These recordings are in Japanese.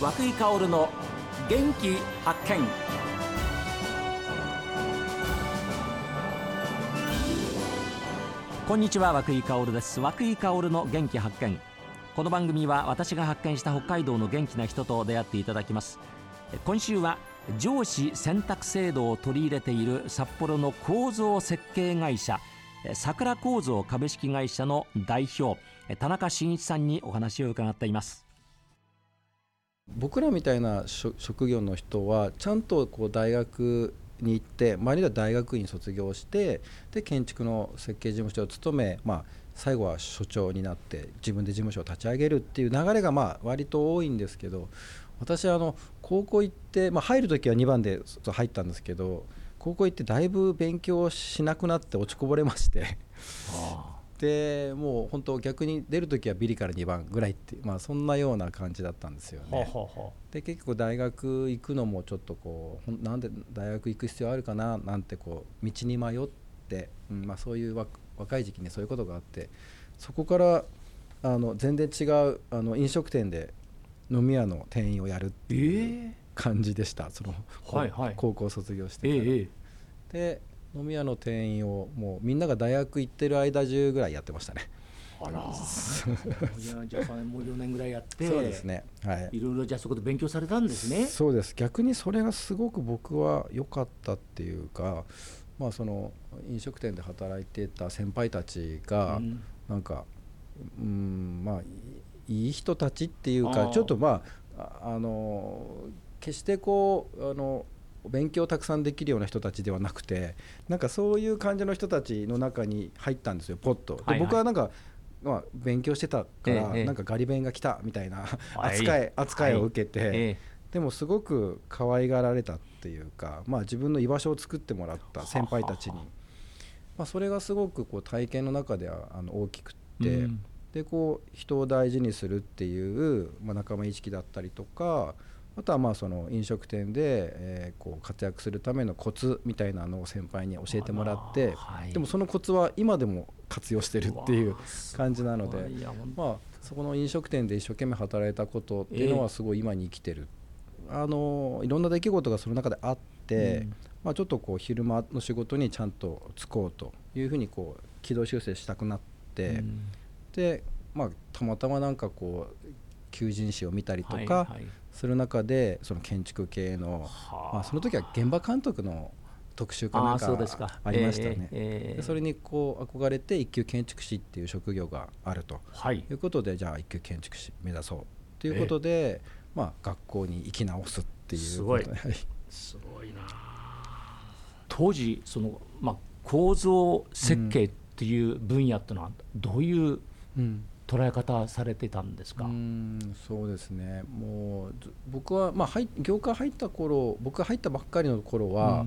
和久井薫の元気発見。こんにちは和久井薫です。和久井薫の元気発見。この番組は私が発見した北海道の元気な人と出会っていただきます。今週は上司選択制度を取り入れている札幌の構造設計会社桜構造株式会社の代表田中真一さんにお話を伺っています。僕らみたいな職業の人はちゃんとこう大学に行って周りでは大学院卒業してで建築の設計事務所を務め、まあ、最後は所長になって自分で事務所を立ち上げるっていう流れがまあ割と多いんですけど私あの高校行って、まあ、入る時は2番で入ったんですけど高校行ってだいぶ勉強しなくなって落ちこぼれまして。でもう本当逆に出る時はビリから2番ぐらいって、まあ、そんなような感じだったんですよね。で結構大学行くのもちょっとこうなんで大学行く必要あるかななんてこう道に迷って、うんまあ、そういう若い時期にそういうことがあってそこからあの全然違うあの飲食店で飲み屋の店員をやるっていう感じでした、えー、その、はいはい、高校卒業してから。えー、で飲み屋の店員をもうみんなが大学行ってる間中ぐらいやってましたね。あら。じゃあじゃあもう4年ぐらいやってそうですね。はい。いろいろじゃあそこで勉強されたんですね。そうです。逆にそれがすごく僕は良かったっていうかまあその飲食店で働いてた先輩たちがなんかうんまあいい人たちっていうかちょっとまああの決してこうあの勉強たくさんできるような人たちではなくてなんかそういう感じの人たちの中に入ったんですよポッと。で、僕はなんかまあ、勉強してたから、なんかガリ勉が来たみたいな扱い扱いを受けて、でもすごく可愛がられたっていうか、まあ、自分の居場所を作ってもらった先輩たちに、まあ、それがすごくこう体験の中ではあの大きくって、でこう人を大事にするっていう、まあ、仲間意識だったりとかあとはまあその飲食店で、えー、こう活躍するためのコツみたいなのを先輩に教えてもらって、はい、でもそのコツは今でも活用してるっていう感じなので、まあ、そこの飲食店で一生懸命働いたことっていうのはすごい今に生きてる、えー、あのいろんな出来事がその中であって、うん、まあ、ちょっとこう昼間の仕事にちゃんと就こうというふうにこう軌道修正したくなって、うん、で、まあ、たまたまなんかこう求人誌を見たりとかする中でその建築系の、まあ、その時は現場監督の特集かなんかありましたね、えー、それにこう憧れて一級建築士っていう職業があると、はい、いうことでじゃあ一級建築士目指そうということで、まあ、学校に行き直すっていうすごい。すごいな当時その、まあ、構造設計っていう分野っていうのはどういう、うん捉え方されてたんですか？うんそうですね。もう僕は、まあ、業界入った頃僕が入ったばっかりの頃は、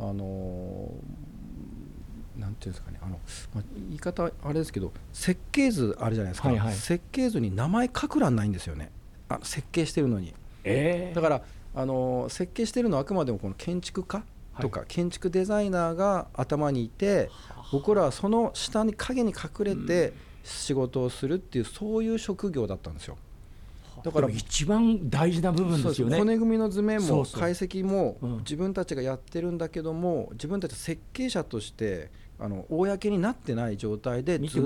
うん、あのなんていうんですかね。あの、まあ、言い方あれですけど設計図あるじゃないですか、はいはい、設計図に名前書く欄ないんですよね。あ設計してるのに、えー、だからあの設計してるのはあくまでもこの建築家とか、建築デザイナーが頭にいて僕らはその下に影に隠れて、仕事をするっていうそういう職業だったんですよ。だから一番大事な部分ですよね。骨組みの図面も解析も自分たちがやってるんだけども自分たち設計者としてあの公になってない状態でずっと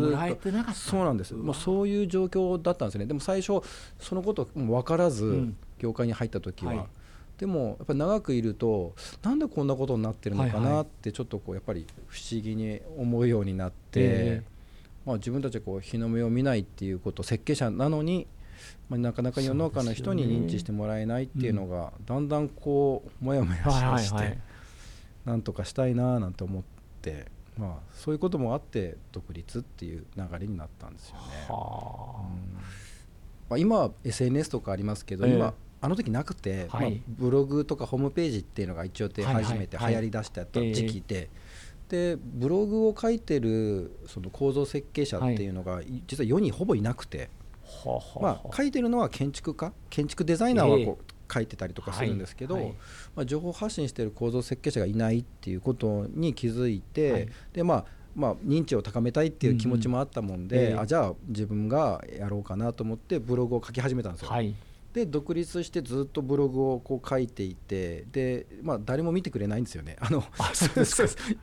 そうなんです。もうそういう状況だったんですね。でも最初そのことも分からず業界に入った時は、うんはい、でもやっぱり長くいるとなんでこんなことになってるのかなってちょっとこうやっぱり不思議に思うようになって。まあ、自分たちはこう日の目を見ないっていうこと設計者なのに、まあ、なかなか世の中の人に認知してもらえないっていうのがだんだんこうもやもやしまして、なんとかしたいななんて思って、まあ、そういうこともあって独立っていう流れになったんですよね。うん。まあ、今は SNS とかありますけど、今あの時なくて、まあ、ブログとかホームページっていうのが一応出始めて流行りだした時期で。でブログを書いてるその構造設計者っていうのが、実は世にほぼいなくて、まあ、書いてるのは建築家？建築デザイナーはこう、書いてたりとかするんですけど、はい。はい、まあ、情報発信してる構造設計者がいないっていうことに気づいて、はい、でまあまあ、認知を高めたいっていう気持ちもあったもんで、うん。うん、あじゃあ自分がやろうかなと思ってブログを書き始めたんですよ。で独立してずっとブログをこう書いていてで、まあ、誰も見てくれないんですよね。あの1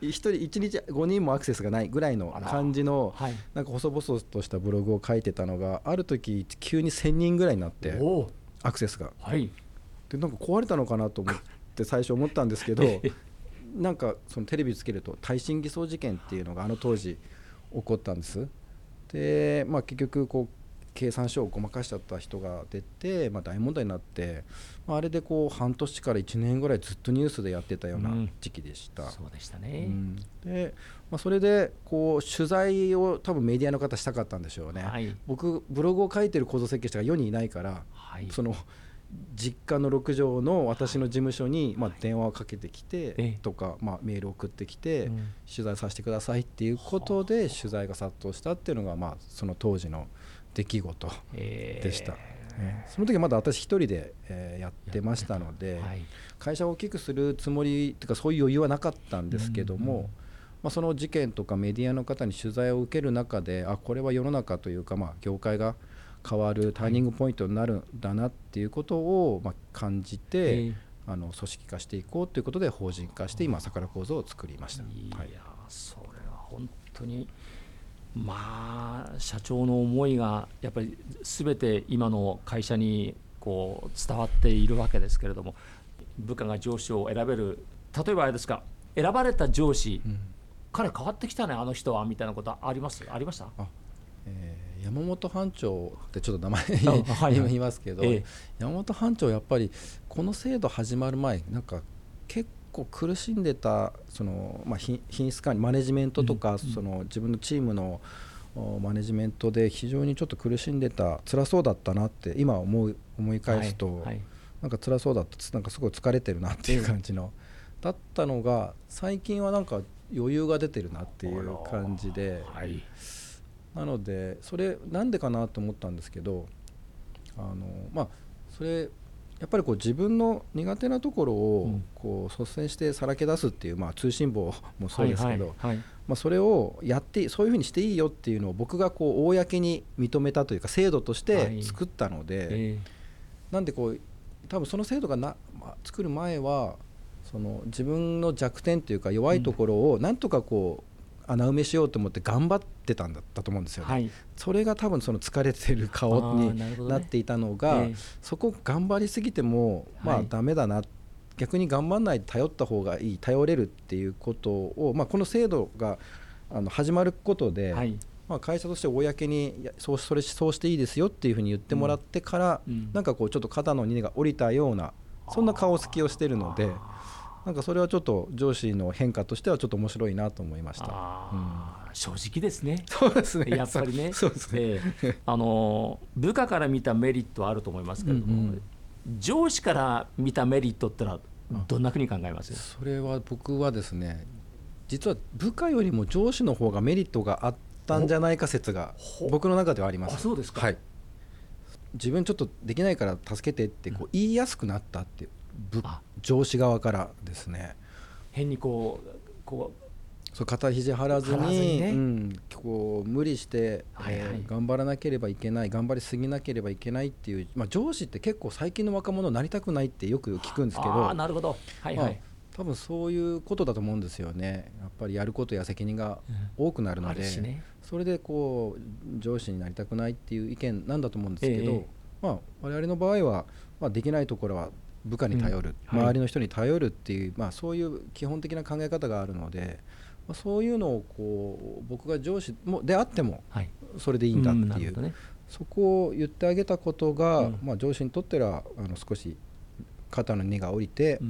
人1日5人もアクセスがないぐらいの感じの、はい、なんか細々としたブログを書いてたのがある時急に1000人ぐらいになってアクセスが。はい、でなんか壊れたのかなと思って最初思ったんですけどなんかそのテレビつけると耐震偽装事件っていうのがあの当時起こったんです。で、まあ、結局こう計算書をごまかしちゃった人が出て、まあ、大問題になって、まあ、あれでこう半年から1年ぐらいずっとニュースでやってたような時期でした。うん、そうでしたね、うん、で、まあ、それでこう取材を多分メディアの方したかったんでしょうね。はい、僕ブログを書いてる構造設計者が世にいないから、はい、その実家の6畳の私の事務所に、まあ、電話をかけてきてとか、まあ、メールを送ってきて、取材させてくださいっていうことで取材が殺到したっていうのが、まあ、その当時の出来事でした。えー、その時まだ私一人で、えー、やってましたので、はい、会社を大きくするつもりというかそういう余裕はなかったんですけども、うんうん、まあ、その事件とかメディアの方に取材を受ける中であこれは世の中というか、まあ、業界が変わるターニングポイントになるんだなっていうことを、まあ、感じて、はい、あの組織化していこうということで法人化して今桜構造を作りました。いや、はい、それは本当にまあ社長の思いがやっぱり全て今の会社にこう伝わっているわけですけれども部下が上司を選べる例えばあれですか選ばれた上司、うん、彼変わってきたねあの人はみたいなことあります？ありました？えー、山本班長ってちょっと名前 はい、言いますけど、ええ、山本班長やっぱりこの制度始まる前なんか結構苦しんでたその、まあ、品質管理マネジメントとか、その自分のチームのマネジメントで非常にちょっと苦しんでた辛そうだったなって今思い思い返すと、はいはい、なんか辛そうだったなんかすごい疲れてるなっていう感じの、だったのが最近はなんか余裕が出てるなっていう感じで、はい、なのでそれなんでかなと思ったんですけどあのまあそれやっぱりこう自分の苦手なところをこう率先してさらけ出すっていう、まあ、通信簿もそうですけど、まあ、それをやってそういうふうにしていいよっていうのを僕がこう公に認めたというか制度として作ったので、なんでこう多分その制度がな、まあ、作る前はその自分の弱点というか弱いところをなんとかこう穴埋めしようと思って頑張ってたんだったと思うんですよね、はい、それが多分その疲れてる顔になっていたのが、ねえ。ー、そこ頑張りすぎてもまあダメだな、はい、逆に頑張らないで頼った方がいい頼れるっていうことを、まあ、この制度があの始まることで、はい、まあ、会社として公にそうそれそうしていいですよっていうふうに言ってもらってから、うん、なんかこうちょっと肩の荷が下りたようなそんな顔つきをしてるので。なんかそれはちょっと上司の変化としてはちょっと面白いなと思いました。うん、正直ですね。そうですね。やっぱりね。そうですね、えー、あの部下から見たメリットはあると思いますけれども、うんうん、上司から見たメリットってのはどんなふうに考えます？それは僕はですね、実は部下よりも上司の方がメリットがあったんじゃないか説が僕の中ではあります。そうですか。はい。自分ちょっとできないから助けてってこう言いやすくなったって上司側からですね。変にこうこうそう肩肘張らずに、ね、うん、こう無理して、はいはい、えー、頑張らなければいけない頑張りすぎなければいけないっていう、まあ、上司って結構最近の若者なりたくないってよく聞くんですけどなるほど、はいはい、まあ、多分そういうことだと思うんですよね。やっぱりやることや責任が多くなるので、うんね、それでこう上司になりたくないっていう意見なんだと思うんですけど、え。まあ、我々の場合は、まあ、できないところは部下に頼る、うんはい、周りの人に頼るっていう、まあ、そういう基本的な考え方があるので、まあ、そういうのをこう僕が上司もであってもそれでいいんだっていう、うんね、そこを言ってあげたことが、うん、まあ、上司にとってはあの少し肩の荷が下りて、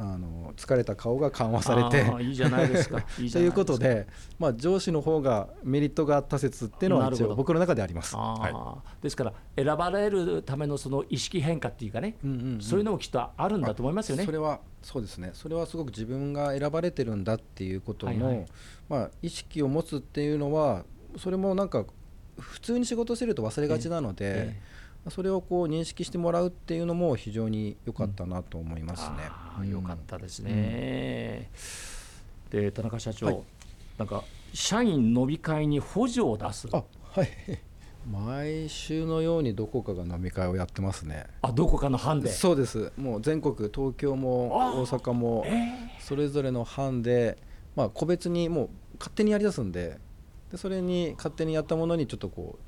あの疲れた顔が緩和されて。いいじゃないですか。ということで、まあ、上司の方がメリットがあった説っていうのは一応僕の中であります、はい、ですから選ばれるためのその意識変化っていうかね、うんうんうん、そういうのもきっとあるんだと思いますよね。それはそうですね。それはすごく自分が選ばれてるんだっていうことの、はいはい、まあ、意識を持つっていうのはそれもなんか普通に仕事してると忘れがちなので、えーえーそれをこう認識してもらうっていうのも非常に良かったなと思いますね。良、うん、かったですね。うん、で田中社長、はい、なんか社員飲み会に補助を出す。あはい。毎週のようにどこかが飲み会をやってますねあどこかの班で？そうですもう全国東京も大阪もそれぞれの班で、まあ、個別にもう勝手にやりだすんででそれに勝手にやったものにちょっとこう、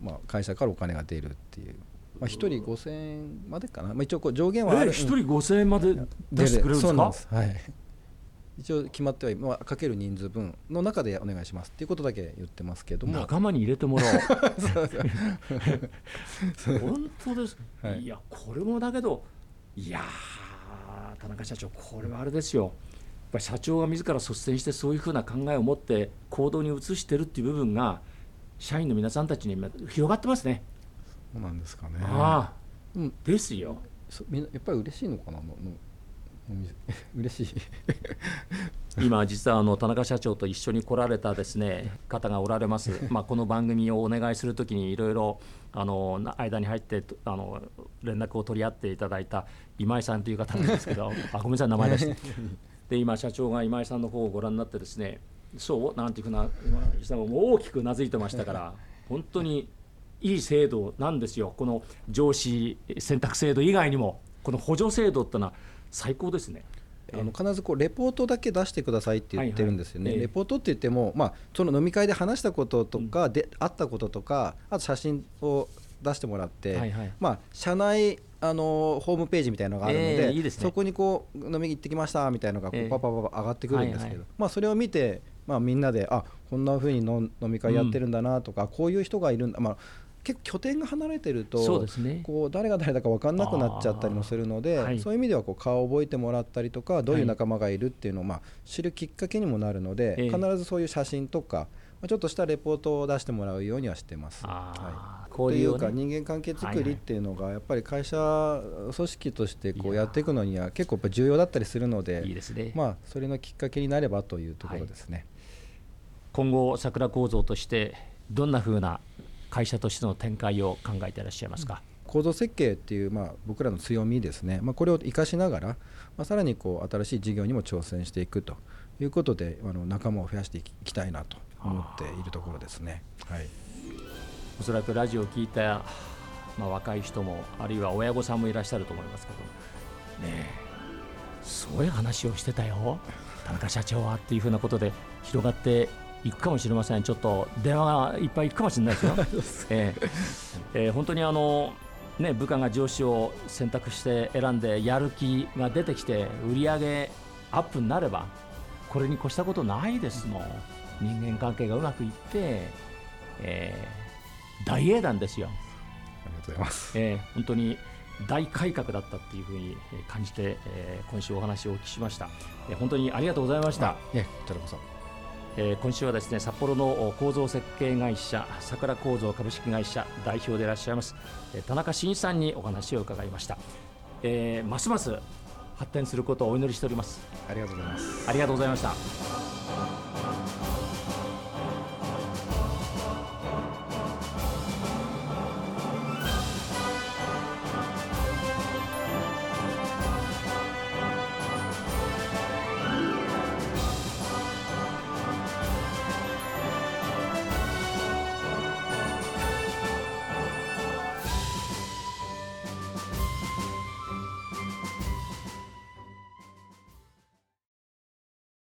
まあ、会社からお金が出るっていう、まあ、1人5000円までかな、まあ、一応こう上限はある。1人5000円まで出してくれるんですか？はい。一応決まっては、まあ、かける人数分の中でお願いしますっていうことだけ言ってますけども。仲間に入れてもらおう。本当です、はい、いやこれもだけどいや田中社長これはあれですよ。ぱり社長が自ら率先してそういうふうな考えを持って行動に移してるっていう部分が社員の皆さんたちに広がってますね。そうなんですかね。ああ、うん、ですよ。みんなやっぱり嬉しいのかなの 嬉しい今実はあの田中社長と一緒に来られたですね方がおられます、まあ、この番組をお願いするときにいろいろあの間に入ってあの連絡を取り合っていただいた今井さんという方なんですけど あごめんなさい名前出してで今社長が今井さんの方をご覧になってですねそうなんていうふうな今井さんも大きくうなずいてましたから 本当にいい制度なんですよ。この上司選択制度以外にもこの補助制度ってのは最高ですね。あの必ずこうレポートだけ出してくださいって言ってるんですよね、はいはい、レポートって言っても、まあ、その飲み会で話したこととか、であったこととかあと写真を出してもらって、はいはい、まあ、社内あのホームページみたいなのがあるのでえーいいでね、そこにこう飲み行ってきましたみたいなのがこうパパパパ上がってくるんですけど、はいはい、まあ、それを見て、まあ、みんなであこんなふうに飲み会やってるんだなとか、うん、こういう人がいるんだ、まあ、結構拠点が離れてるとそうです、ね、こう誰が誰だか分かんなくなっちゃったりもするので、はい、そういう意味ではこう顔を覚えてもらったりとかどういう仲間がいるっていうのをまあ知るきっかけにもなるので、必ずそういう写真とか、ちょっとしたレポートを出してもらうようにはしてます。はい。というか人間関係作りっていうのがやっぱり会社組織としてこうやっていくのには結構やっぱ重要だったりするのでまあそれのきっかけになればというところですね、今後桜構造としてどんなふうな会社としての展開を考えていらっしゃいますか、構造設計っていう、まあ、僕らの強みですね、まあ、これを生かしながら、まあ、さらにこう新しい事業にも挑戦していくということであの仲間を増やしていきたいなと思っているところですね。はい。おそらくラジオを聞いた、まあ、若い人もあるいは親御さんもいらっしゃると思いますけど。ねすごい話をしてたよ田中社長はっていうふうなことで広がっていくかもしれません。ちょっと電話がいっぱいいくかもしれないですよ。えーえー、本当にあのね、部下が上司を選択して選んでやる気が出てきて売り上げアップになればこれに越したことないですもん人間関係がうまくいって、えー、大英断ですよ。ありがとうございます。えー、本当に大改革だったっていうふうに感じて、えー、今週お話をお聞きしました、えー、本当にありがとうございました。えこちらこそ。えー、今週はですね札幌の構造設計会社桜構造株式会社代表でいらっしゃいます、えー、田中真一さんにお話を伺いました、えー、ますます発展することをお祈りしておりますありがとうございますありがとうございました